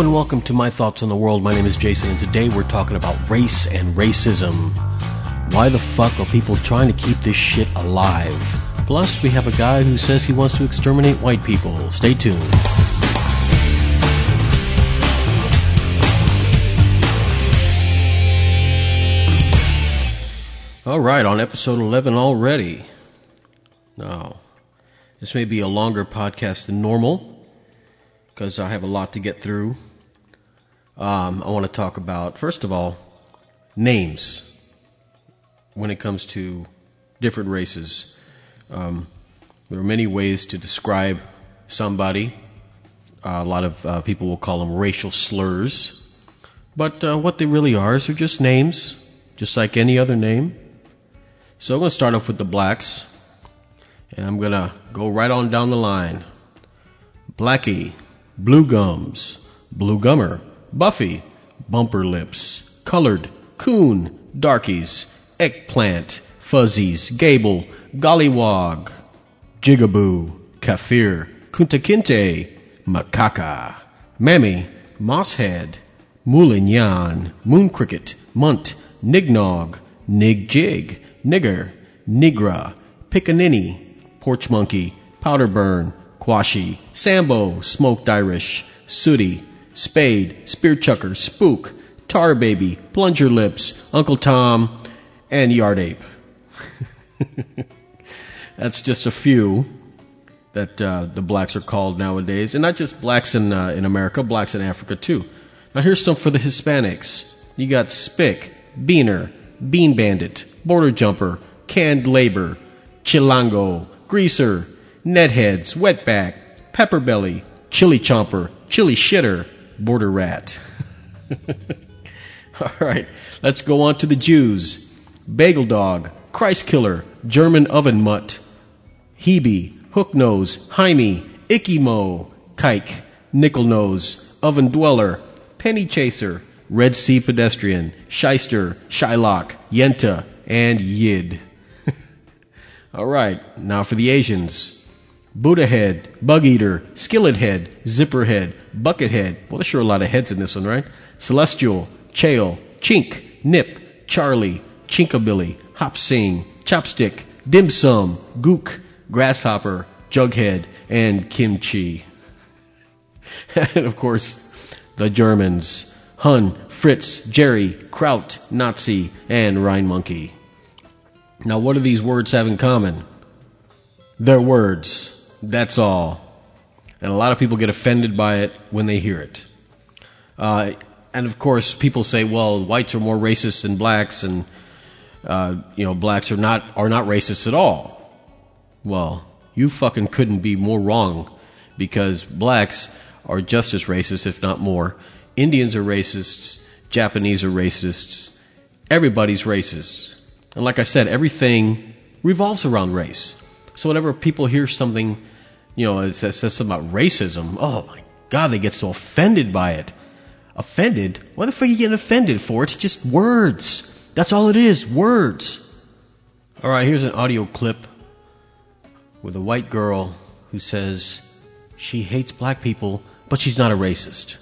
And welcome to My Thoughts on the World. My name is Jason, and today we're talking about race and racism. Why the fuck are people trying to keep this shit alive? Plus, we have a guy who says he wants to exterminate white people. Stay tuned. All right, on episode 11 already. Now, this may be a longer podcast than normal because I have a lot to get through. Um, I want to talk about, first of all, names when it comes to different races. Um, there are many ways to describe somebody. Uh, a lot of uh, people will call them racial slurs. But uh, what they really are is they're just names, just like any other name. So I'm going to start off with the blacks. And I'm going to go right on down the line. Blackie, Blue Gums, Blue Gummer, Buffy, Bumper Lips, Colored, Coon, Darkies, Eggplant, Fuzzies, Gable, Gollywog, Jigaboo, Kafir, Kunta Kinte, Macaca, Mammy, Mosshead, Moulignan, Moon Cricket, Munt, Nignog, Nig Jig, Nigger, Nigra, Pickaninny, Porch Monkey, Powder Burn, Quashi, Sambo, Smoked Irish, Sooty, Spade, Spear Chucker, Spook, Tar Baby, Plunger Lips, Uncle Tom, and Yard Ape. That's just a few that uh, the blacks are called nowadays, and not just blacks in uh, in America, blacks in Africa too. Now here's some for the Hispanics. You got Spick, Beaner, Bean Bandit, Border Jumper, Canned Labor, Chilango, Greaser, Netheads, Wetback, Pepper Belly, Chili Chomper, Chili Shitter, Border Rat. All right, let's go on to the Jews. Bagel Dog, Christ Killer, German Oven Mutt, Hebe, Hook Nose, Jaime, Icky Mo, Kike, Nickel Nose, Oven Dweller, Penny Chaser, Red Sea Pedestrian, Shyster, Shylock, Yenta, and Yid. All right, now for the Asians. Buddha Head, Bug Eater, Skillet Head, Zipper Head, Bucket Head. Well, there's sure a lot of heads in this one, right? Celestial, Chael, Chink, Nip, Charlie, Chinkabilly, Hop Sing, Chopstick, Dim Sum, Gook, Grasshopper, Jughead, and Kimchi. and of course, the Germans. Hun, Fritz, Jerry, Kraut, Nazi, and Rhine Monkey. Now, what do these words have in common? They're words. That's all. And a lot of people get offended by it when they hear it. Uh, and of course, people say, well, whites are more racist than blacks, and uh, you know, blacks are not are not racist at all. Well, you fucking couldn't be more wrong, because blacks are just as racist, if not more. Indians are racists. Japanese are racists. Everybody's racist. And like I said, everything revolves around race. So whenever people hear something, you know, it says, says something about racism, oh my God, they get so offended by it. Offended? What the fuck are you getting offended for? It's just words. That's all it is, words. All right, here's an audio clip with a white girl who says she hates black people, but she's not a racist.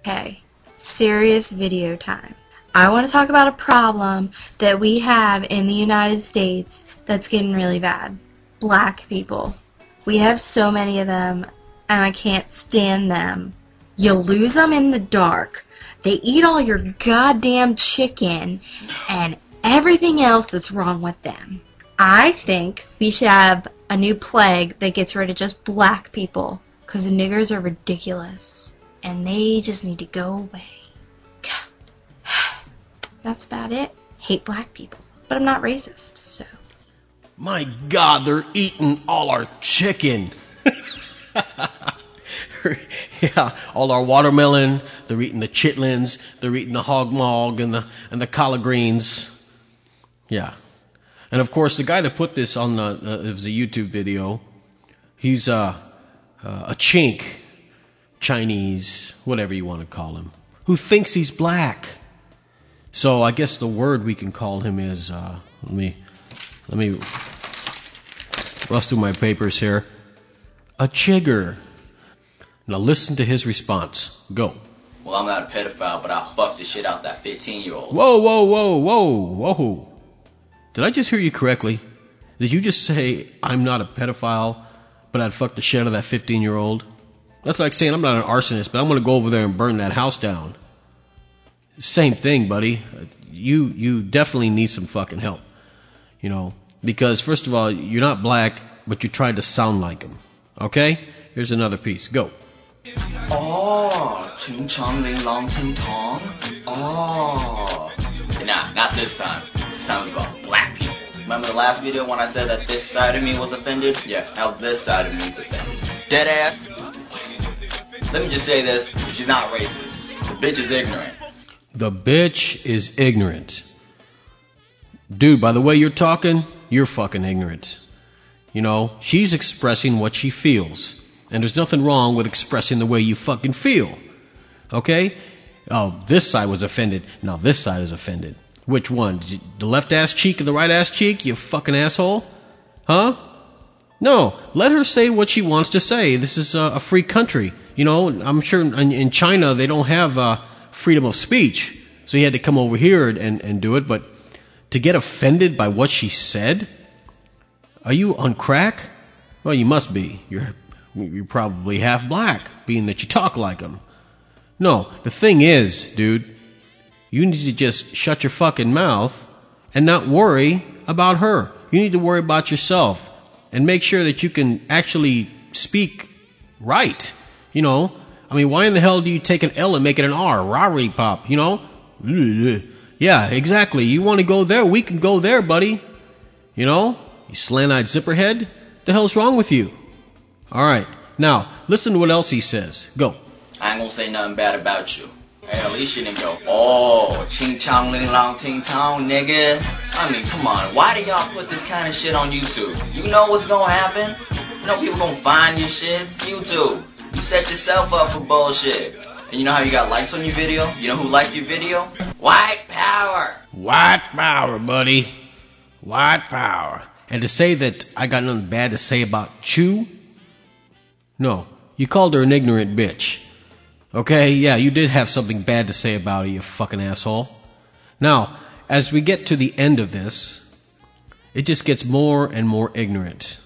Okay, serious video time. I want to talk about a problem that we have in the United States that's getting really bad. Black people. We have so many of them, and I can't stand them. You lose them in the dark. They eat all your goddamn chicken and everything else that's wrong with them. I think we should have a new plague that gets rid of just black people, because niggers are ridiculous, and they just need to go away. That's about it. Hate black people, but I'm not racist. My God, they're eating all our chicken. yeah, all our watermelon. They're eating the chitlins. They're eating the hog mog and the and the collard greens. Yeah, and of course, the guy that put this on the uh, it was a YouTube video. He's uh, uh, a chink, Chinese, whatever you want to call him, who thinks he's black. So I guess the word we can call him is uh, let me let me rust through my papers here. A chigger. Now listen to his response. Go. Well, I'm not a pedophile, but I'll fuck the shit out that 15 year old. Whoa, whoa, whoa, whoa, whoa. Did I just hear you correctly? Did you just say I'm not a pedophile, but I'd fuck the shit out of that 15 year old? That's like saying I'm not an arsonist, but I'm gonna go over there and burn that house down. Same thing, buddy. You, you definitely need some fucking help. You know, because first of all, you're not black, but you tried to sound like him. Okay? Here's another piece. Go. Oh, Ching Chong Ling Long Ting Tong. Oh. Nah, not this time. This time we about black people. Remember the last video when I said that this side of me was offended? Yeah, now this side of me is offended. Dead ass. Let me just say this, she's not racist. The bitch is ignorant. The bitch is ignorant. Dude, by the way you're talking, you're fucking ignorant. You know, she's expressing what she feels. And there's nothing wrong with expressing the way you fucking feel. Okay? Oh, this side was offended. Now this side is offended. Which one? The left ass cheek or the right ass cheek, you fucking asshole? Huh? No, let her say what she wants to say. This is a, free country. You know, I'm sure in, China they don't have uh, freedom of speech. So he had to come over here and, and do it. But to get offended by what she said? Are you on crack? Well, you must be. You're you're probably half black, being that you talk like them. No, the thing is, dude, you need to just shut your fucking mouth and not worry about her. You need to worry about yourself and make sure that you can actually speak right. You know, I mean, why in the hell do you take an L and make it an R? Rari pop, you know? Yeah, exactly. You want to go there? We can go there, buddy. You know? You slant-eyed zipperhead? The hell's wrong with you? All right. Now, listen to what else he says. Go. I ain't gonna say nothing bad about you. At least you didn't go, oh, ching chong ling long ting tong, nigga. I mean, come on. Why do y'all put this kind of shit on YouTube? You know what's gonna happen? You know people gonna find your shits? YouTube. You set yourself up for bullshit. And you know how you got likes on your video? You know who liked your video? White power. White power, buddy. White power. And to say that I got nothing bad to say about Chew, no, you called her an ignorant bitch. Okay, yeah, you did have something bad to say about her, you fucking asshole. Now, as we get to the end of this, it just gets more and more ignorant.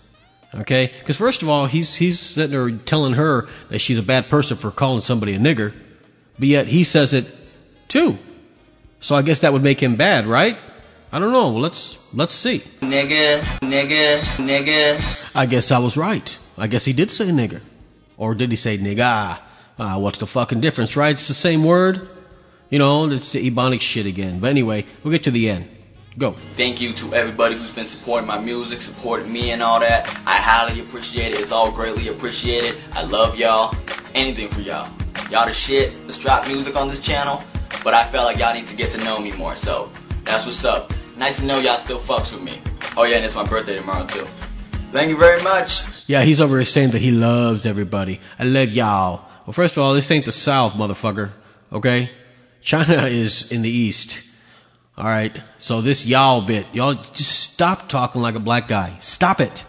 Okay? Because first of all, he's, he's sitting there telling her that she's a bad person for calling somebody a nigger, but yet he says it too. So I guess that would make him bad, right? I don't know. Let's, let's see. Nigga, nigga, nigga. I guess I was right. I guess he did say nigger. Or did he say nigga? Uh, what's the fucking difference, right? It's the same word. You know, it's the Ebonics shit again. But anyway, we'll get to the end. Go. Thank you to everybody who's been supporting my music, supporting me and all that. I highly appreciate it. It's all greatly appreciated. I love y'all. Anything for y'all. Y'all the shit. Let's drop music on this channel. But I felt like y'all need to get to know me more. So that's what's up. Nice to know y'all still fucks with me. Oh yeah, and it's my birthday tomorrow too. Thank you very much. Yeah, he's over here saying that he loves everybody. I love y'all. Well, first of all, this ain't the South, motherfucker. Okay? China is in the East. Alright? So this y'all bit, y'all just stop talking like a black guy. Stop it.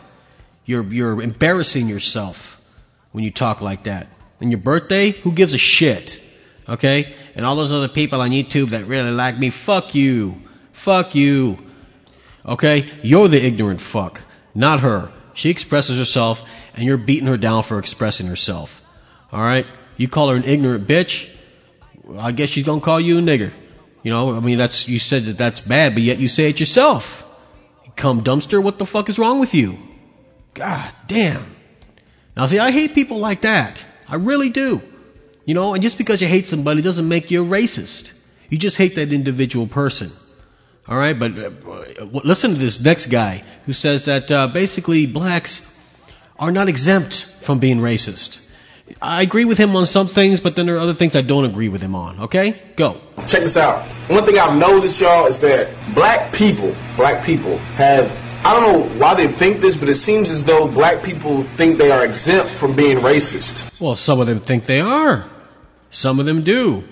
You're, you're embarrassing yourself when you talk like that. And your birthday? Who gives a shit? Okay? And all those other people on YouTube that really like me, fuck you. Fuck you. Okay? You're the ignorant fuck not her. She expresses herself, and you're beating her down for expressing herself. All right? You call her an ignorant bitch. I guess she's gonna call you a nigger. You know, I mean, that's you said that that's bad, but yet you say it yourself. Come dumpster. What the fuck is wrong with you? God damn. Now, see, I hate people like that. I really do. You know, and just because you hate somebody doesn't make you a racist. You just hate that individual person. All right, but uh, listen to this next guy who says that uh, basically blacks are not exempt from being racist. I agree with him on some things, but then there are other things I don't agree with him on. Okay, go. Check this out. One thing I've noticed, y'all, is that black people, black people have. I don't know why they think this, but it seems as though black people think they are exempt from being racist. Well, some of them think they are. Some of them do.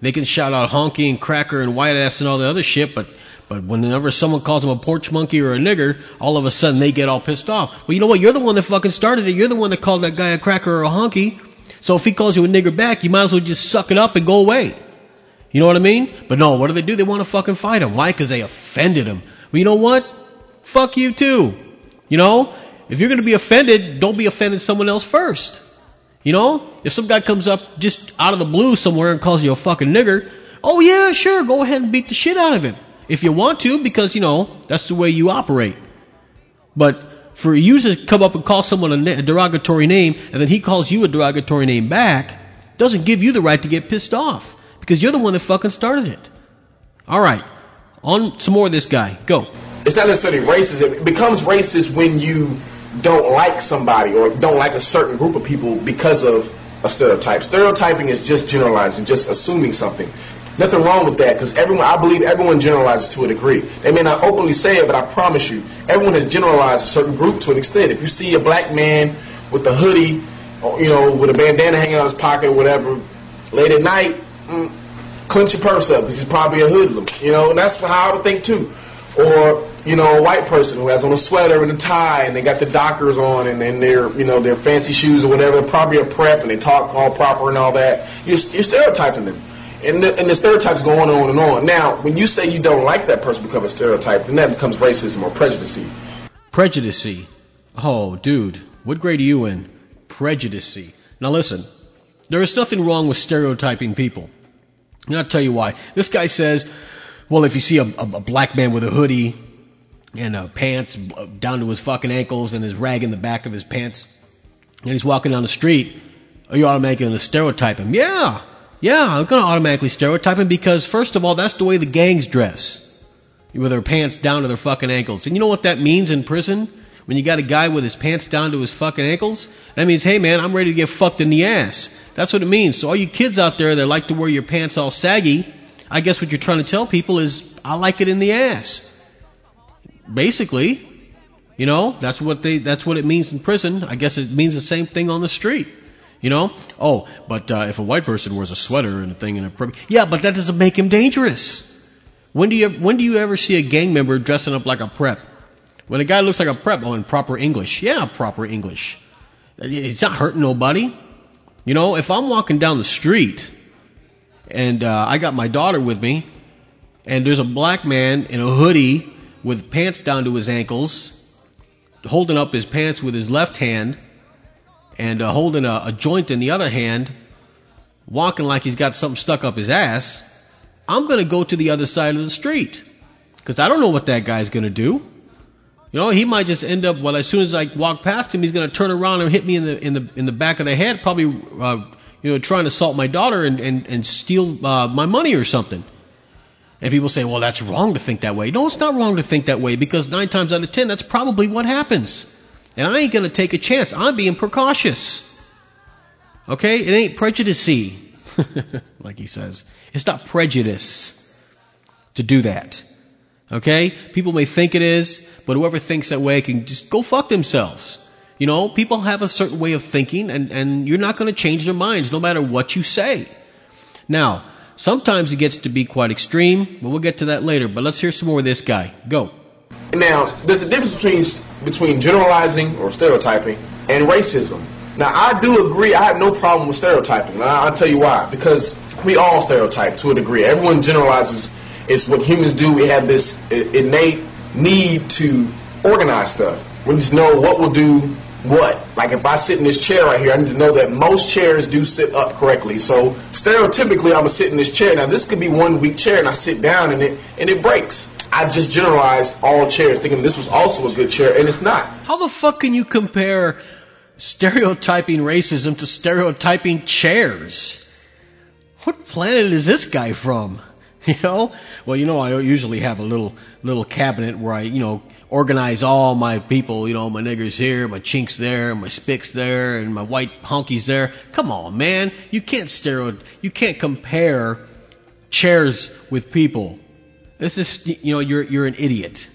They can shout out honky and cracker and white ass and all the other shit, but but whenever someone calls them a porch monkey or a nigger, all of a sudden they get all pissed off. Well, you know what? You're the one that fucking started it. You're the one that called that guy a cracker or a honky. So if he calls you a nigger back, you might as well just suck it up and go away. You know what I mean? But no, what do they do? They want to fucking fight him. Why? Because they offended him. Well, you know what? Fuck you too. You know? If you're going to be offended, don't be offended someone else first. You know? If some guy comes up just out of the blue somewhere and calls you a fucking nigger, oh yeah, sure, go ahead and beat the shit out of him. If you want to, because, you know, that's the way you operate. But for you to come up and call someone a, derogatory name and then he calls you a derogatory name back doesn't give you the right to get pissed off because you're the one that fucking started it. All right. On some more of this guy. Go. It's not necessarily racist. It becomes racist when you don't like somebody or don't like a certain group of people because of a stereotype. Stereotyping is just generalizing, just assuming something. Nothing wrong with that because everyone, I believe everyone generalizes to a degree. They may not openly say it, but I promise you, everyone has generalized a certain group to an extent. If you see a black man with a hoodie, you know, with a bandana hanging out his pocket or whatever, late at night, mm, clench your purse up because he's probably a hoodlum. You know, and that's how I would think too. Or you know, a white person who has on a sweater and a tie and they got the Dockers on and, then their, you know, their fancy shoes or whatever, probably a prep and they talk all proper and all that. You're, you're stereotyping them. And the, and the stereotypes go on and on and on. Now, when you say you don't like that person become a stereotype, then that becomes racism or prejudice. Prejudice. Oh, dude. What grade are you in? Prejudice. Now listen, there is nothing wrong with stereotyping people. And I'll tell you why. This guy says, well, if you see a, a, a black man with a hoodie and uh, pants down to his fucking ankles and his rag in the back of his pants, and he's walking down the street, are you automatically going to stereotype him? Yeah, yeah, I'm going to automatically stereotype him because, first of all, that's the way the gangs dress. With their pants down to their fucking ankles. And you know what that means in prison? When you got a guy with his pants down to his fucking ankles? That means, hey man, I'm ready to get fucked in the ass. That's what it means. So all you kids out there that like to wear your pants all saggy, I guess what you're trying to tell people is, I like it in the ass. Basically, you know, that's what they, that's what it means in prison. I guess it means the same thing on the street. You know? Oh, but uh, if a white person wears a sweater and a thing and a prep yeah, but that doesn't make him dangerous. When do you when do you ever see a gang member dressing up like a prep? When a guy looks like a prep, oh, in proper English, yeah, proper English. It's not hurting nobody. You know, if I'm walking down the street and uh, I got my daughter with me, and there's a black man in a hoodie with pants down to his ankles, holding up his pants with his left hand, and uh, holding a, a joint in the other hand, walking like he's got something stuck up his ass, I'm going to go to the other side of the street because I don't know what that guy's going to do. You know, he might just end up. Well, as soon as I walk past him, he's going to turn around and hit me in the in the in the back of the head, probably uh, you know trying to assault my daughter and and and steal uh, my money or something. And people say, well, that's wrong to think that way. No, it's not wrong to think that way because nine times out of ten, that's probably what happens. And I ain't gonna take a chance. I'm being precautious. Okay? It ain't prejudicey. like he says. It's not prejudice to do that. Okay? People may think it is, but whoever thinks that way can just go fuck themselves. You know, people have a certain way of thinking and, and you're not going to change their minds no matter what you say. Now, sometimes it gets to be quite extreme, but we'll get to that later. But let's hear some more of this guy. Go. Now, there's a difference between between generalizing or stereotyping and racism. Now, I do agree. I have no problem with stereotyping. I'll tell you why. Because we all stereotype to a degree. Everyone generalizes. It's what humans do. We have this innate need to organize stuff. We need to know what will do what. Like if I sit in this chair right here, I need to know that most chairs do sit up correctly. So stereotypically, I'm gonna sit in this chair. Now this could be one weak chair, and I sit down and it and it breaks. I just generalized all chairs, thinking this was also a good chair, and it's not. How the fuck can you compare stereotyping racism to stereotyping chairs? What planet is this guy from? You know? Well, you know, I usually have a little little cabinet where I, you know, organize all my people, you know, my niggers here, my chinks there, my spicks there, and my white honkies there. Come on, man. You can't stereo, you can't compare chairs with people. This is, you know, you're, you're an idiot.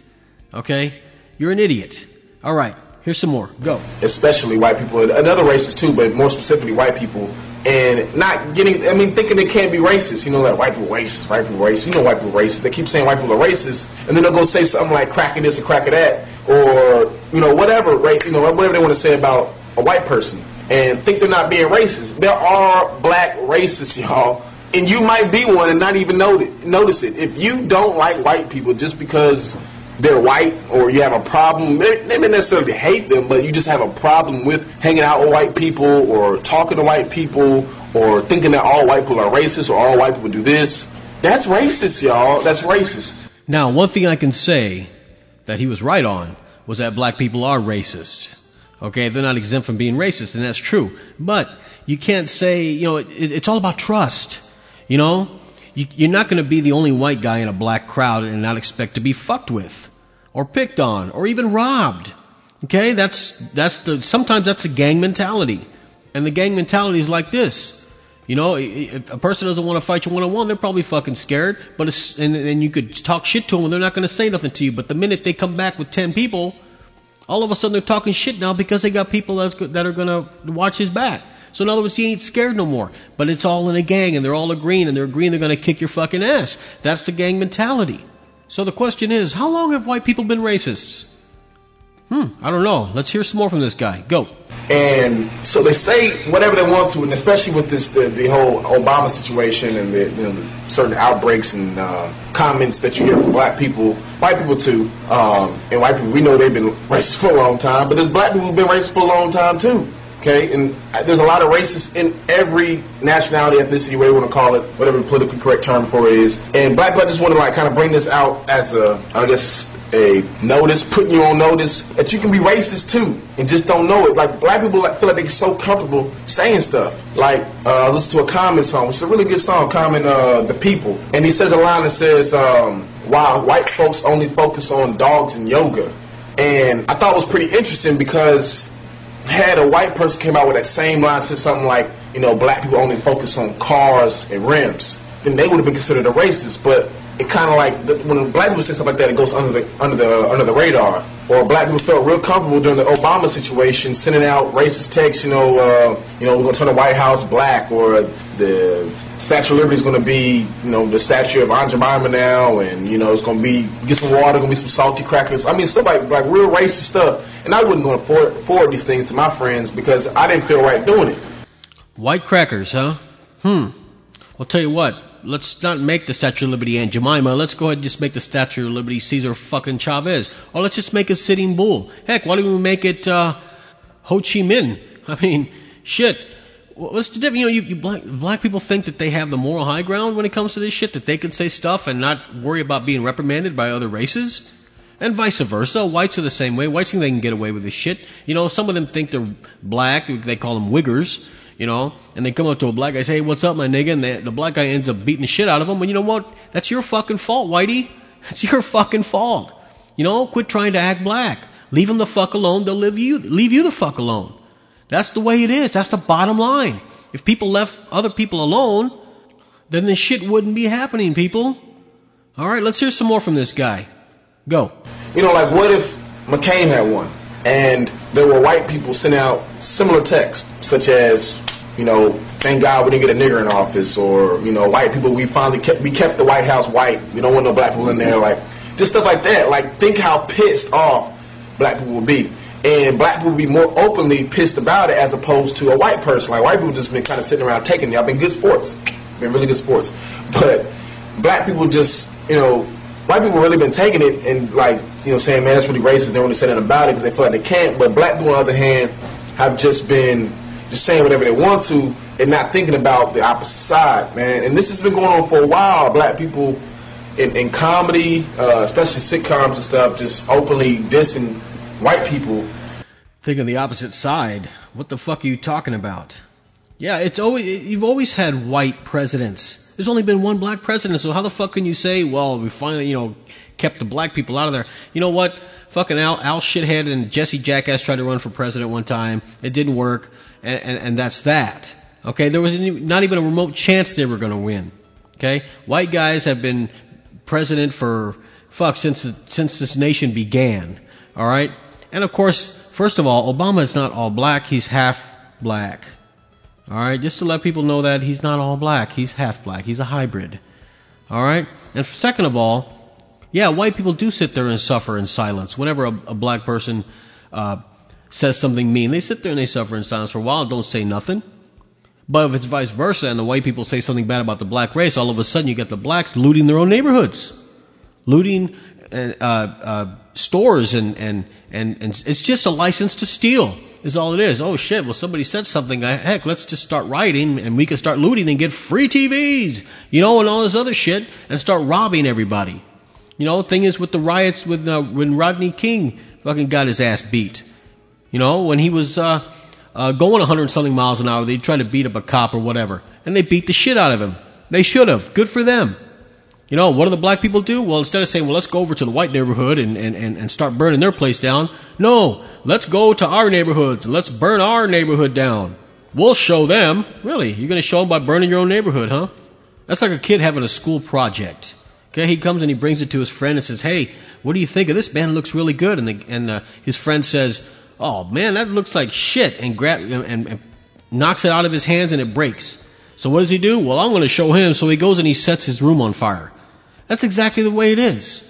Okay? You're an idiot. All right. Here's some more. Go. Especially white people and other races too, but more specifically white people. And not getting, I mean, thinking they can't be racist. You know, like white people racist, white people racist. You know, white people racist. They keep saying white people are racist, and then they'll go say something like cracking this or cracking that, or you know, whatever, right? You know, whatever they want to say about a white person. and think they're not being racist. There are black racists, y'all. And you might be one and not even notice it. If you don't like white people just because they're white or you have a problem, maybe necessarily hate them, but you just have a problem with hanging out with white people or talking to white people or thinking that all white people are racist or all white people do this, that's racist, y'all. That's racist. Now, one thing I can say that he was right on was that black people are racist. Okay, they're not exempt from being racist, and that's true. But you can't say, you know, it, it's all about trust. You know, you, are not going to be the only white guy in a black crowd and not expect to be fucked with, or picked on, or even robbed. Okay, that's that's the sometimes that's a gang mentality, and the gang mentality is like this. You know, if a person doesn't want to fight you one on one, they're probably fucking scared. But it's, and, and you could talk shit to them, and they're not going to say nothing to you. But the minute they come back with ten people, all of a sudden they're talking shit now because they got people that's, that are going to watch his back. So in other words, he ain't scared no more. But it's all in a gang, and they're all agreeing, and they're agreeing they're going to kick your fucking ass. That's the gang mentality. So the question is, how long have white people been racists? Hmm, I don't know. Let's hear some more from this guy. Go. And so they say whatever they want to, and especially with this the, the whole Obama situation and the, you know, the certain outbreaks and uh, comments that you hear from black people, white people too, um, and white people we know they've been racist for a long time, but there's black people who've been racist for a long time too. Okay, and there's a lot of racists in every nationality, ethnicity, whatever you want to call it, whatever the politically correct term for it is. And Black Blood just want to like kind of bring this out as a, I guess, a notice, putting you on notice that you can be racist too, and just don't know it. Like black people like, feel like they're so comfortable saying stuff. Like uh, listen to a Common song, which is a really good song, Common, uh, the people, and he says a line that says, um, "Wow, white folks only focus on dogs and yoga." And I thought it was pretty interesting because had a white person came out with that same line, said something like, you know, black people only focus on cars and rims, then they would have been considered a racist. But it kind of like the, when black people say something like that, it goes under the under the under the radar. Or black people felt real comfortable during the Obama situation, sending out racist texts. You know, uh, you know, we're gonna turn the White House black, or the Statue of Liberty is gonna be, you know, the statue of Aunt Jemima now, and you know, it's gonna be get some water, gonna be some salty crackers. I mean, stuff like like real racist stuff. And I wouldn't going to forward, forward these things to my friends because I didn't feel right doing it. White crackers, huh? Hmm. I'll tell you what let's not make the Statue of Liberty Aunt Jemima. Let's go ahead and just make the Statue of Liberty Cesar fucking Chavez. Or let's just make a Sitting Bull. Heck, why don't we make it uh, Ho Chi Minh? I mean, shit. What's the difference? You know, you, you black, black people think that they have the moral high ground when it comes to this shit, that they can say stuff and not worry about being reprimanded by other races. And vice versa. Whites are the same way. Whites think they can get away with this shit. You know, some of them think they're black. They call them wiggers you know, and they come up to a black guy, say, hey, what's up, my nigga? And the, the black guy ends up beating the shit out of him. And you know what? That's your fucking fault, Whitey. That's your fucking fault. You know, quit trying to act black. Leave them the fuck alone. They'll leave you, leave you the fuck alone. That's the way it is. That's the bottom line. If people left other people alone, then this shit wouldn't be happening, people. All right, let's hear some more from this guy. Go. You know, like what if McCain had won? And there were white people sending out similar texts, such as, you know, thank God we didn't get a nigger in office, or you know, white people we finally kept we kept the White House white. We don't want no black people in there, like just stuff like that. Like think how pissed off black people would be. And black people be more openly pissed about it as opposed to a white person. Like white people just been kind of sitting around taking it. I've been good sports, been really good sports, but black people just you know white people really been taking it and like you know saying man that's really racist. They don't really say anything about it because they feel like they can't. But black people on the other hand have just been just saying whatever they want to and not thinking about the opposite side, man. And this has been going on for a while. Black people in, in comedy, uh, especially sitcoms and stuff, just openly dissing white people. Thinking the opposite side. What the fuck are you talking about? Yeah, it's always you've always had white presidents there's only been one black president, so how the fuck can you say, well, we finally, you know, kept the black people out of there? You know what? Fucking Al, Al Shithead and Jesse Jackass tried to run for president one time. It didn't work, and, and, and that's that. Okay, there was not even a remote chance they were going to win. Okay, white guys have been president for fuck since since this nation began. All right, and of course, first of all, Obama is not all black; he's half black. All right, just to let people know that he's not all black, he's half black, he's a hybrid. All right, and second of all, yeah, white people do sit there and suffer in silence. Whenever a, a black person uh, says something mean, they sit there and they suffer in silence for a while don't say nothing. But if it's vice versa and the white people say something bad about the black race, all of a sudden you get the blacks looting their own neighborhoods, looting uh, uh, stores and, and, and, and it's just a license to steal is all it is. Oh shit, well somebody said something, uh, heck, let's just start rioting and we can start looting and get free TVs, you know, and all this other shit and start robbing everybody. You know, the thing is with the riots with, uh, when Rodney King fucking got his ass beat. You know, when he was, uh, uh, going 100 something miles an hour, they tried to beat up a cop or whatever. And they beat the shit out of him. They should have. Good for them. You know, what do the black people do? Well, instead of saying, well, let's go over to the white neighborhood and, and, and, and start burning their place down, no, let's go to our neighborhoods and let's burn our neighborhood down. We'll show them. Really? You're going to show them by burning your own neighborhood, huh? That's like a kid having a school project. Okay, he comes and he brings it to his friend and says, hey, what do you think of this? Man, looks really good. And, the, and uh, his friend says, oh man, that looks like shit, and grab and, and knocks it out of his hands and it breaks. So what does he do? Well, I'm going to show him. So he goes and he sets his room on fire. That's exactly the way it is.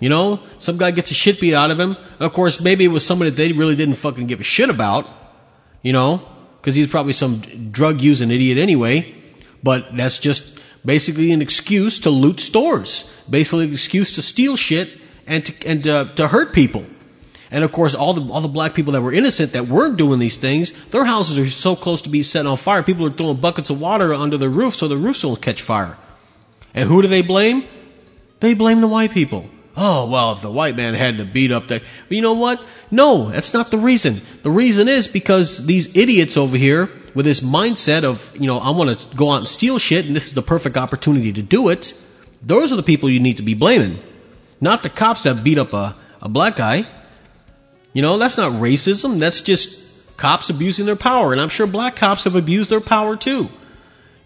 You know, some guy gets a shit beat out of him. Of course, maybe it was somebody that they really didn't fucking give a shit about. You know, because he's probably some drug using idiot anyway. But that's just basically an excuse to loot stores. Basically an excuse to steal shit and to, and uh, to hurt people. And of course, all the all the black people that were innocent that weren't doing these things, their houses are so close to be set on fire. People are throwing buckets of water under the roof so the roofs won't catch fire. And who do they blame? They blame the white people. Oh well, if the white man had to beat up that, you know what? No, that's not the reason. The reason is because these idiots over here with this mindset of, you know, I want to go out and steal shit and this is the perfect opportunity to do it. Those are the people you need to be blaming. Not the cops that beat up a, a black guy. You know, that's not racism. That's just cops abusing their power. And I'm sure black cops have abused their power too.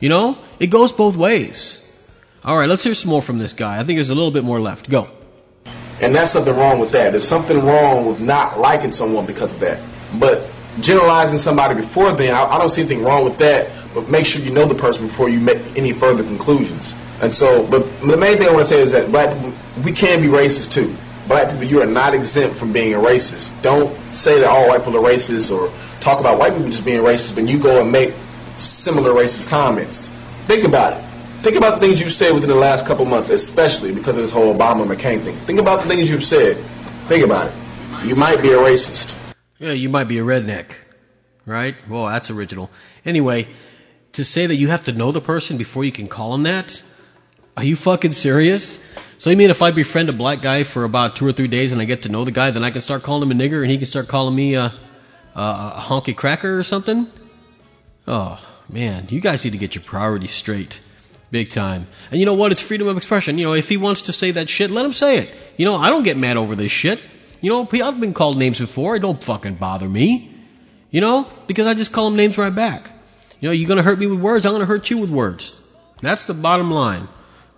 You know, it goes both ways. All right, let's hear some more from this guy. I think there's a little bit more left. Go. And that's something wrong with that. There's something wrong with not liking someone because of that. But generalizing somebody before then, I, I don't see anything wrong with that. But make sure you know the person before you make any further conclusions. And so, but the main thing I want to say is that black people, we can be racist too black people, you are not exempt from being a racist. Don't say that all white people are racist or talk about white people just being racist when you go and make similar racist comments. Think about it. Think about the things you've said within the last couple months, especially because of this whole Obama McCain thing. Think about the things you've said. Think about it. You might be a racist. Yeah, you might be a redneck. Right? Well, that's original. Anyway, to say that you have to know the person before you can call them that? Are you fucking serious? So you mean if I befriend a black guy for about two or three days and I get to know the guy, then I can start calling him a nigger and he can start calling me a, a honky cracker or something? Oh, man, you guys need to get your priorities straight. Big time. And you know what? It's freedom of expression. You know, if he wants to say that shit, let him say it. You know, I don't get mad over this shit. You know, I've been called names before. It don't fucking bother me. You know, because I just call them names right back. You know, you're gonna hurt me with words, I'm gonna hurt you with words. That's the bottom line.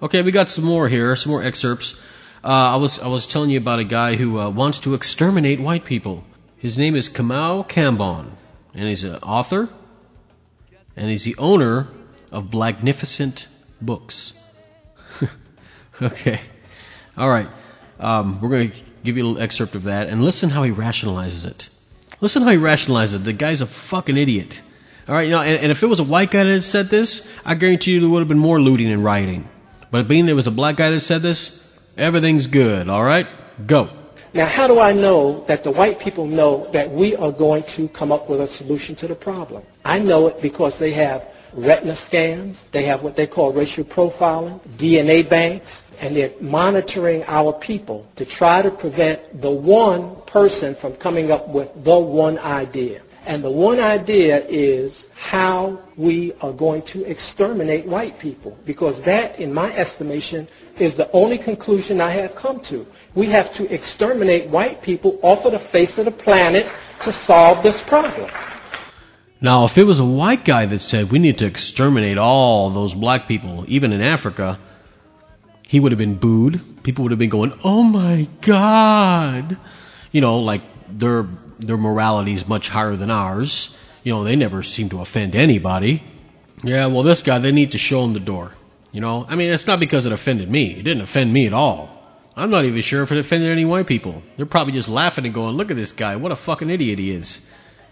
Okay, we got some more here, some more excerpts. Uh, I was I was telling you about a guy who uh, wants to exterminate white people. His name is Kamau Kambon, and he's an author, and he's the owner of Blacknificent Books. okay, all right. Um, we're going to give you a little excerpt of that, and listen how he rationalizes it. Listen how he rationalizes it. The guy's a fucking idiot. All right, you know, and, and if it was a white guy that said this, I guarantee you there would have been more looting and rioting. But being there was a black guy that said this, everything's good. All right? Go. Now, how do I know that the white people know that we are going to come up with a solution to the problem? I know it because they have retina scans, they have what they call racial profiling, DNA banks, and they're monitoring our people to try to prevent the one person from coming up with the one idea. And the one idea is how we are going to exterminate white people. Because that, in my estimation, is the only conclusion I have come to. We have to exterminate white people off of the face of the planet to solve this problem. Now, if it was a white guy that said we need to exterminate all those black people, even in Africa, he would have been booed. People would have been going, oh my God. You know, like they're their morality is much higher than ours. You know, they never seem to offend anybody. Yeah, well, this guy, they need to show him the door. You know, I mean, it's not because it offended me. It didn't offend me at all. I'm not even sure if it offended any white people. They're probably just laughing and going, look at this guy. What a fucking idiot he is.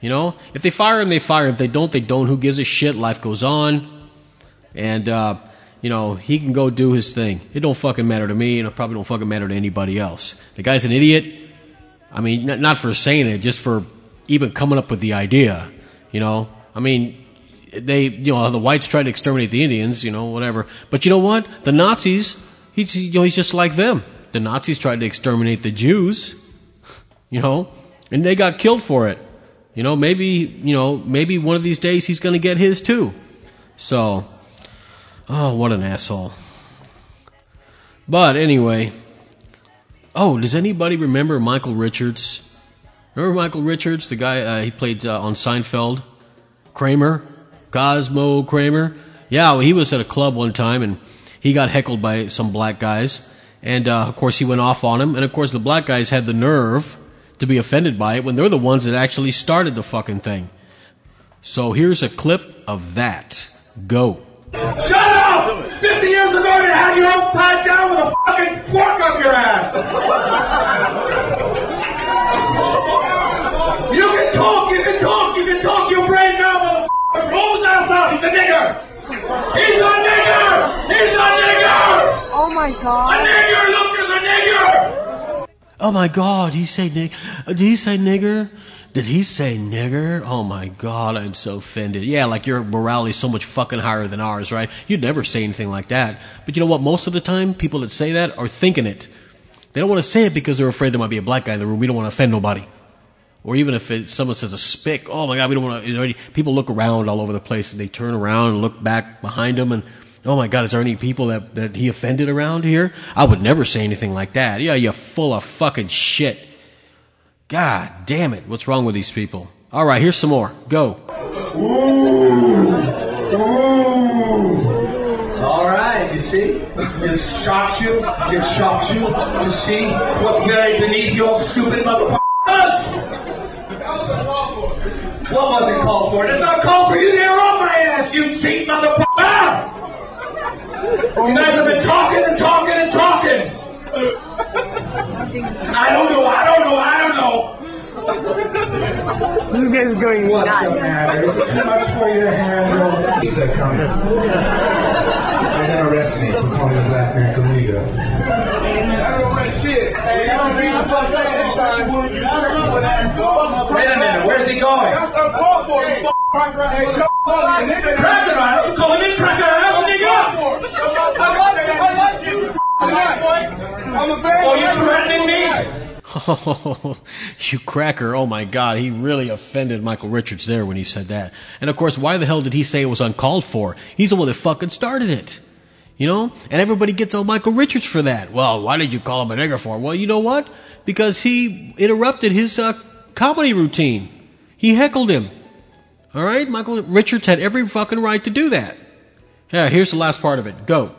You know? If they fire him, they fire him. If they don't, they don't. Who gives a shit? Life goes on. And, uh, you know, he can go do his thing. It don't fucking matter to me, and it probably don't fucking matter to anybody else. The guy's an idiot. I mean, not, not for saying it, just for even coming up with the idea. You know? I mean, they, you know, the whites tried to exterminate the Indians, you know, whatever. But you know what? The Nazis, he's, you know, he's just like them. The Nazis tried to exterminate the Jews, you know, and they got killed for it. You know, maybe, you know, maybe one of these days he's going to get his too. So, oh, what an asshole. But anyway, oh, does anybody remember Michael Richards? Remember Michael Richards, the guy uh, he played uh, on Seinfeld? Kramer, Cosmo Kramer. Yeah, well, he was at a club one time and he got heckled by some black guys. And uh, of course, he went off on him. And of course, the black guys had the nerve to be offended by it when they're the ones that actually started the fucking thing. So here's a clip of that. Go. Shut up! 50 years ago, you had your own tied down with a fucking fork up your ass! you can talk, you can talk, you can talk your brain now, motherfucker! Roll his ass out, he's a nigger! He's a nigger! He's a nigger! Oh my god. A nigger, look, there's a nigger! Oh my God, he say nig- uh, Did he say nigger? Did he say nigger? Oh my God, I'm so offended. Yeah, like your morality is so much fucking higher than ours, right? You'd never say anything like that. But you know what? Most of the time, people that say that are thinking it. They don't want to say it because they're afraid there might be a black guy in the room. We don't want to offend nobody. Or even if it, someone says a spick, oh my God, we don't want to. You know, people look around all over the place and they turn around and look back behind them and, oh my God, is there any people that, that he offended around here? I would never say anything like that. Yeah, you're full of fucking shit. God damn it. What's wrong with these people? All right, here's some more. Go. All right, you see? It shocks you, it shocks you to see what's buried beneath your stupid motherfuckers! What was it called for? It's not called for you to interrupt my ass, you cheap motherfucker! You guys have been talking and talking and talking! I don't know, I don't know, I don't know! This guy's going What's nuts. the matter? Is it too much for you to handle? He's a coming. They're gonna arrest me for calling a black man Kamiga. Wait a minute, where's he going? Cracker Isle? Calling me Cracker nigga? Oh, you threatening me? Oh, you cracker. Oh my God. He really offended Michael Richards there when he said that. And of course, why the hell did he say it was uncalled for? He's the one that fucking started it. You know? And everybody gets on Michael Richards for that. Well, why did you call him a nigger for? Well, you know what? Because he interrupted his uh, comedy routine. He heckled him. All right? Michael Richards had every fucking right to do that. Yeah, here's the last part of it. Go.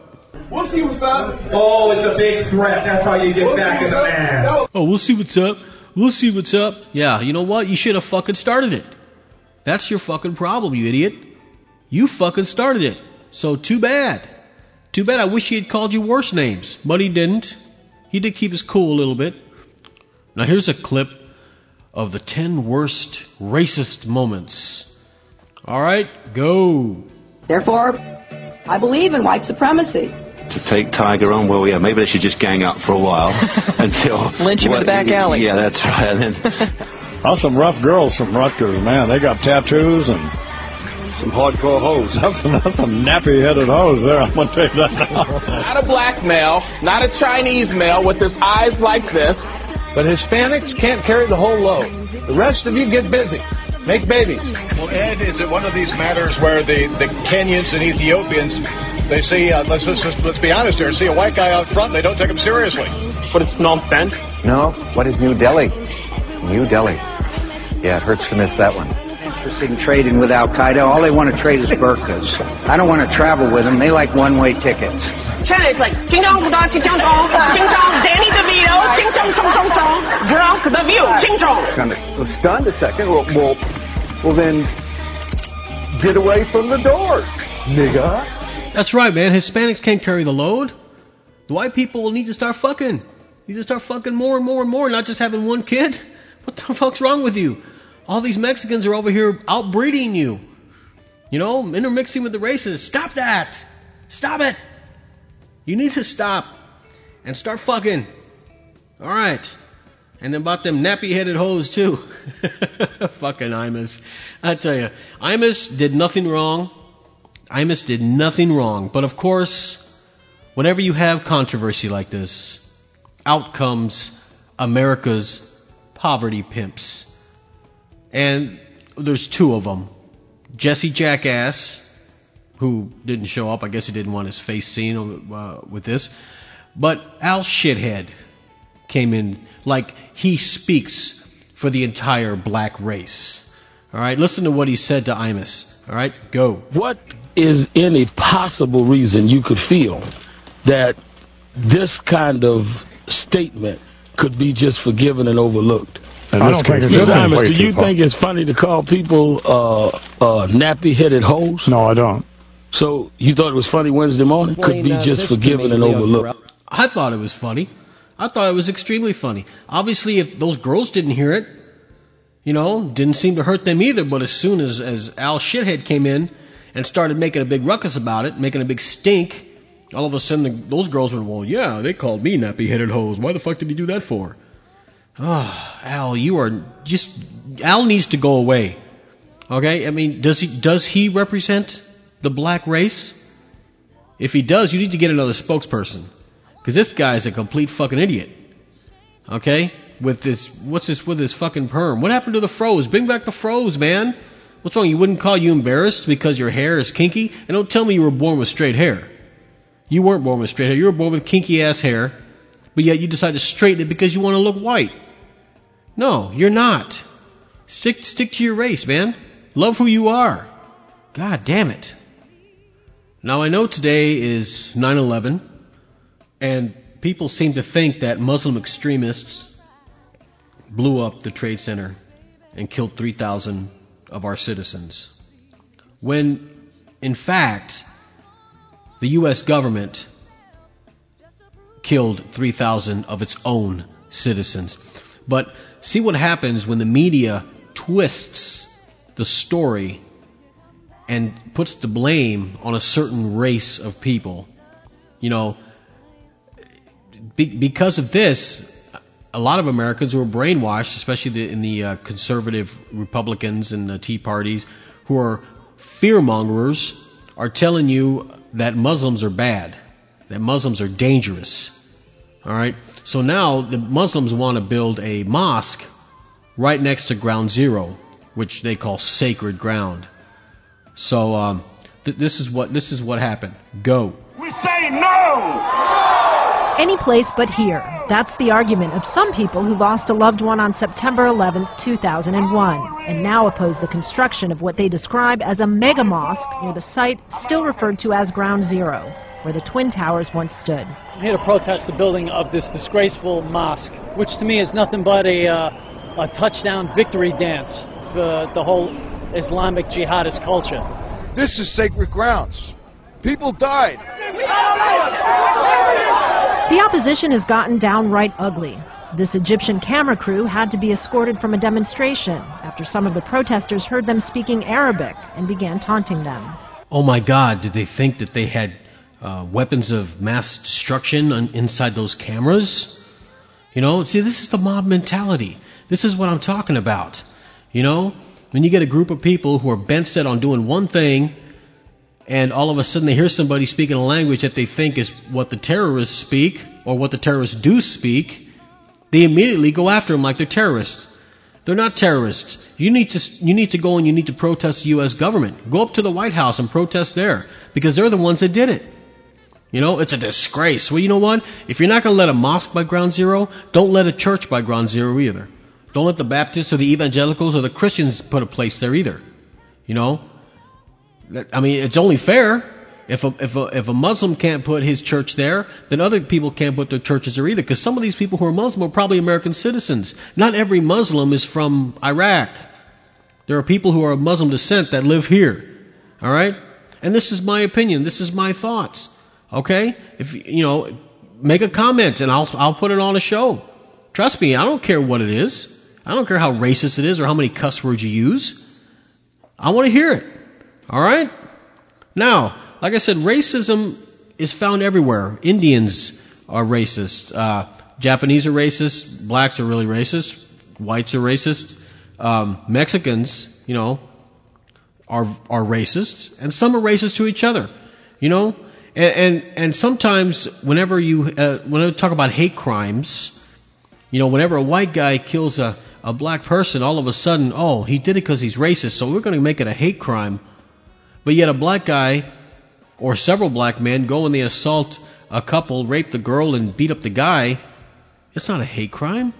We'll see what's up. Oh, it's a big threat. That's how you get back in the man. Oh, we'll see what's up. We'll see what's up. Yeah, you know what? You should have fucking started it. That's your fucking problem, you idiot. You fucking started it. So too bad. Too bad. I wish he had called you worse names, but he didn't. He did keep his cool a little bit. Now here's a clip of the 10 worst racist moments. All right, go. Therefore, I believe in white supremacy. to take Tiger on. Well, yeah, maybe they should just gang up for a while until Lynch him in the back alley. Yeah, that's right. And then That's some rough girls from Rutgers, man. They got tattoos and some hardcore hoes. That's some, that's some nappy-headed hoes there. I'm gonna tell you that now. Not a black male, not a Chinese male with his eyes like this. But Hispanics can't carry the whole load. The rest of you get busy. Make babies. Well, Ed, is it one of these matters where the, the Kenyans and Ethiopians, they see, uh, let's, let's, let's be honest here, see a white guy out front, they don't take him seriously. What is Phnom Penh? No, what is New Delhi? New Delhi. Yeah, it hurts to miss that one. Interested in trading with Al Qaeda. All they want to trade is burkas. I don't want to travel with them. They like one-way tickets. China, it's like ching chong chong ching chong chong ching chong Danny DeVito ching chong chong chong chong drunk the view ching chong. kind of was stunned a second. Well, well, well, then get away from the door, nigga. That's right, man. Hispanics can't carry the load. The white people will need to start fucking. You just start fucking more and more and more, not just having one kid. What the fuck's wrong with you? All these Mexicans are over here outbreeding you. You know, intermixing with the races. Stop that! Stop it! You need to stop and start fucking. Alright. And then about them nappy headed hoes too. fucking Imus. I tell you, Imus did nothing wrong. Imus did nothing wrong. But of course, whenever you have controversy like this, out comes America's poverty pimps. And there's two of them. Jesse Jackass, who didn't show up. I guess he didn't want his face seen uh, with this. But Al Shithead came in like he speaks for the entire black race. All right, listen to what he said to Imus. All right, go. What is any possible reason you could feel that this kind of statement could be just forgiven and overlooked? And I don't think it's Imus, do you think it's funny to call people uh, uh, nappy-headed hoes? No, I don't. So you thought it was funny Wednesday morning? Could be uh, just forgiven and to me, Leo overlooked. I thought it was funny. I thought it was extremely funny. Obviously, if those girls didn't hear it, you know, didn't seem to hurt them either. But as soon as, as Al Shithead came in and started making a big ruckus about it, making a big stink, all of a sudden the, those girls went, well, yeah, they called me nappy headed hoes. Why the fuck did he do that for? Ah, Al, you are just, Al needs to go away. Okay? I mean, does he, does he represent the black race? If he does, you need to get another spokesperson. Cause this guy's a complete fucking idiot. Okay? With this, what's this with his fucking perm? What happened to the froze? Bring back the froze, man. What's wrong? You wouldn't call you embarrassed because your hair is kinky? And don't tell me you were born with straight hair. You weren't born with straight hair. You were born with kinky ass hair. But yet you decide to straighten it because you want to look white. No, you're not. Stick, stick to your race, man. Love who you are. God damn it. Now I know today is 9-11 and people seem to think that Muslim extremists blew up the Trade Center and killed 3,000 of our citizens. When, in fact, the U.S. government killed 3,000 of its own citizens. But see what happens when the media twists the story and puts the blame on a certain race of people. You know, be, because of this, a lot of Americans who are brainwashed, especially the, in the uh, conservative Republicans and the Tea Parties, who are fear mongers, are telling you that Muslims are bad, that Muslims are dangerous. All right. So now the Muslims want to build a mosque right next to Ground Zero, which they call sacred ground. So um, th- this is what this is what happened. Go. We say no! Any place but here. That's the argument of some people who lost a loved one on September 11, 2001, and now oppose the construction of what they describe as a mega mosque near the site still referred to as Ground Zero, where the Twin Towers once stood. I'm here to protest the building of this disgraceful mosque, which to me is nothing but a, uh, a touchdown victory dance for the whole Islamic jihadist culture. This is sacred grounds. People died. The opposition has gotten downright ugly. This Egyptian camera crew had to be escorted from a demonstration after some of the protesters heard them speaking Arabic and began taunting them. Oh my God, did they think that they had uh, weapons of mass destruction on, inside those cameras? You know, see, this is the mob mentality. This is what I'm talking about. You know, when you get a group of people who are bent set on doing one thing, and all of a sudden they hear somebody speaking a language that they think is what the terrorists speak or what the terrorists do speak, they immediately go after them like they're terrorists. They're not terrorists. You need to you need to go and you need to protest the U.S. government. Go up to the White House and protest there because they're the ones that did it. You know, it's a disgrace. Well, you know what? If you're not going to let a mosque by ground zero, don't let a church by ground zero either. Don't let the Baptists or the evangelicals or the Christians put a place there either. You know, I mean, it's only fair. If a, if a, if a Muslim can't put his church there, then other people can't put their churches there either. Because some of these people who are Muslim are probably American citizens. Not every Muslim is from Iraq. There are people who are of Muslim descent that live here. All right? And this is my opinion. This is my thoughts. Okay? If, you know, make a comment and I'll, I'll put it on a show. Trust me, I don't care what it is. I don't care how racist it is or how many cuss words you use. I want to hear it. All right? Now, like I said, racism is found everywhere. Indians are racist. Uh, Japanese are racist. Blacks are really racist. Whites are racist. Um, Mexicans, you know, are are racist, and some are racist to each other. You know, and and, and sometimes whenever you uh, when I talk about hate crimes, you know, whenever a white guy kills a a black person, all of a sudden, oh, he did it because he's racist, so we're going to make it a hate crime. But yet, a black guy or several black men go and they assault a couple, rape the girl, and beat up the guy. It's not a hate crime.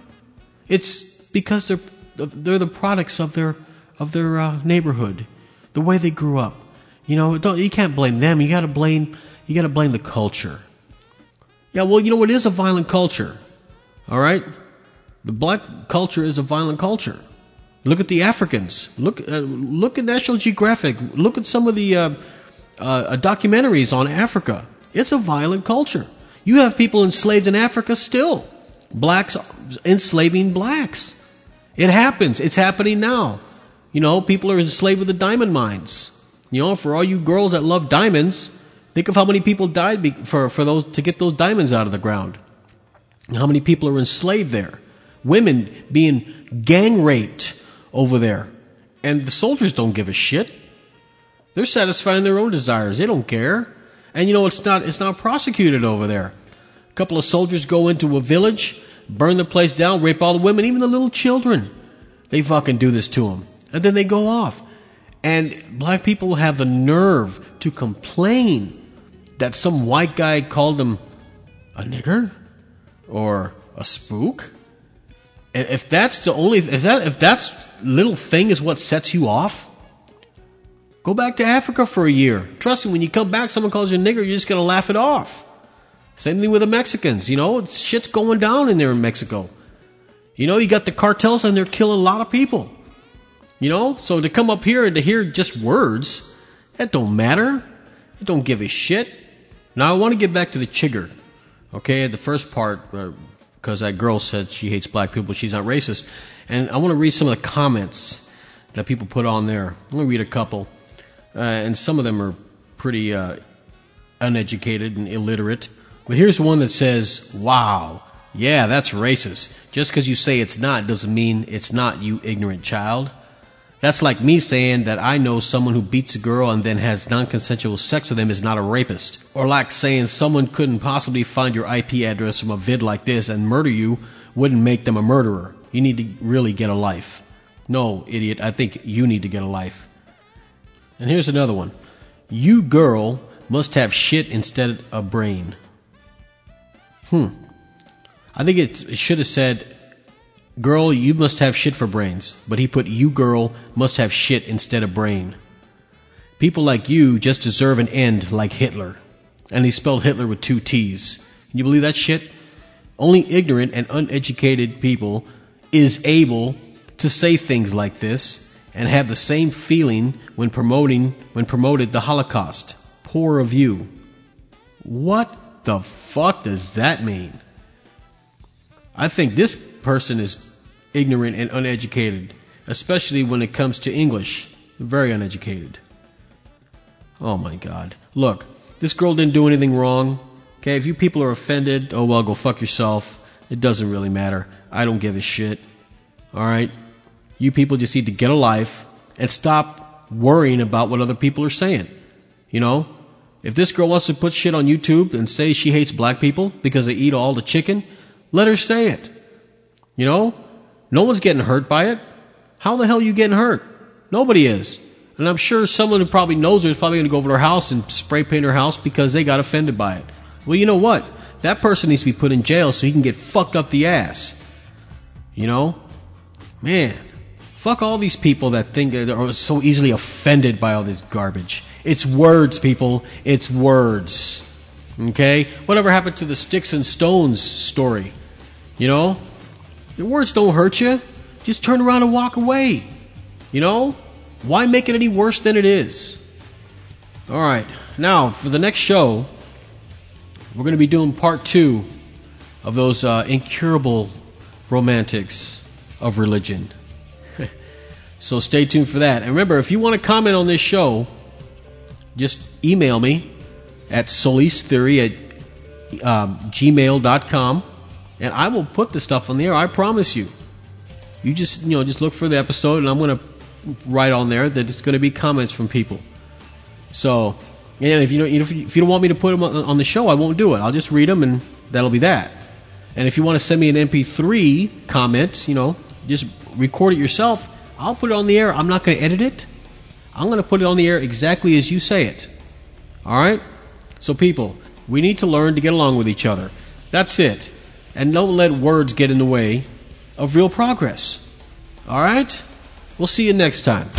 It's because they're they're the products of their of their uh, neighborhood, the way they grew up. You know, you can't blame them. You got to blame you got to blame the culture. Yeah, well, you know, it is a violent culture. All right, the black culture is a violent culture. Look at the Africans. Look uh, look at National Geographic. Look at some of the uh, uh, documentaries on Africa. It's a violent culture. You have people enslaved in Africa still blacks enslaving blacks. It happens. It's happening now. You know, people are enslaved with the diamond mines. You know, for all you girls that love diamonds, think of how many people died for, for those, to get those diamonds out of the ground. And how many people are enslaved there. Women being gang raped over there. And the soldiers don't give a shit. They're satisfying their own desires. They don't care. And you know, it's not, it's not prosecuted over there A couple of soldiers go into a village, burn the place down, rape all the women, even the little children. They fucking do this to them. And then they go off. And black people have the nerve to complain that some white guy called them a nigger or a spook. If that's the only, is that, if that's little thing is what sets you off, go back to Africa for a year. Trust me, when you come back, someone calls you a nigger, you're just gonna laugh it off. Same thing with the Mexicans. You know, shit's going down in there in Mexico. You know, you got the cartels and they're killing a lot of people. You know, so to come up here and to hear just words, that don't matter. It don't give a shit. Now I want to get back to the chigger. Okay, the first part, because uh, that girl said she hates black people, she's not racist. And I want to read some of the comments that people put on there. Let me read a couple. Uh, and some of them are pretty uh, uneducated and illiterate. But here's one that says, wow, yeah, that's racist. Just because you say it's not doesn't mean it's not, you ignorant child. That's like me saying that I know someone who beats a girl and then has non-consensual sex with them is not a rapist. Or like saying someone couldn't possibly find your IP address from a vid like this and murder you wouldn't make them a murderer. You need to really get a life. No, idiot, I think you need to get a life. And here's another one. You girl must have shit instead of a brain. Hmm. I think it should have said, girl, you must have shit for brains. But he put, you girl must have shit instead of brain. People like you just deserve an end like Hitler. And he spelled Hitler with two T's. Can you believe that shit? Only ignorant and uneducated people is able to say things like this and have the same feeling when promoting when promoted the Holocaust. Poor of you. What the fuck does that mean? I think this person is ignorant and uneducated, especially when it comes to English. Very uneducated. Oh my god. Look, this girl didn't do anything wrong. Okay, if you people are offended, oh well, go fuck yourself. It doesn't really matter. I don't give a shit. Alright? You people just need to get a life and stop worrying about what other people are saying. You know? If this girl wants to put shit on YouTube and say she hates black people because they eat all the chicken, let her say it. You know? No one's getting hurt by it. How the hell are you getting hurt? Nobody is. And I'm sure someone who probably knows her is probably going to go over to her house and spray paint her house because they got offended by it. Well, you know what? That person needs to be put in jail so he can get fucked up the ass. You know? Man, fuck all these people that think that are so easily offended by all this garbage. It's words, people. It's words. Okay? Whatever happened to the sticks and stones story? You know? Your words don't hurt you. Just turn around and walk away. You know? Why make it any worse than it is? Alright. Now, for the next show, We're going to be doing part two of those uh, incurable romantics of religion. so stay tuned for that. And remember, if you want to comment on this show, just email me at solistheory at um, gmail.com and I will put the stuff on the air. I promise you. You just you know just look for the episode, and I'm going to write on there that it's going to be comments from people. So, and if you don't if you don't want me to put them on the show, I won't do it. I'll just read them, and that'll be that. And if you want to send me an MP3 comment, you know, just record it yourself. I'll put it on the air. I'm not going to edit it. I'm going to put it on the air exactly as you say it. All right? So, people, we need to learn to get along with each other. That's it. And don't let words get in the way of real progress. All right? We'll see you next time.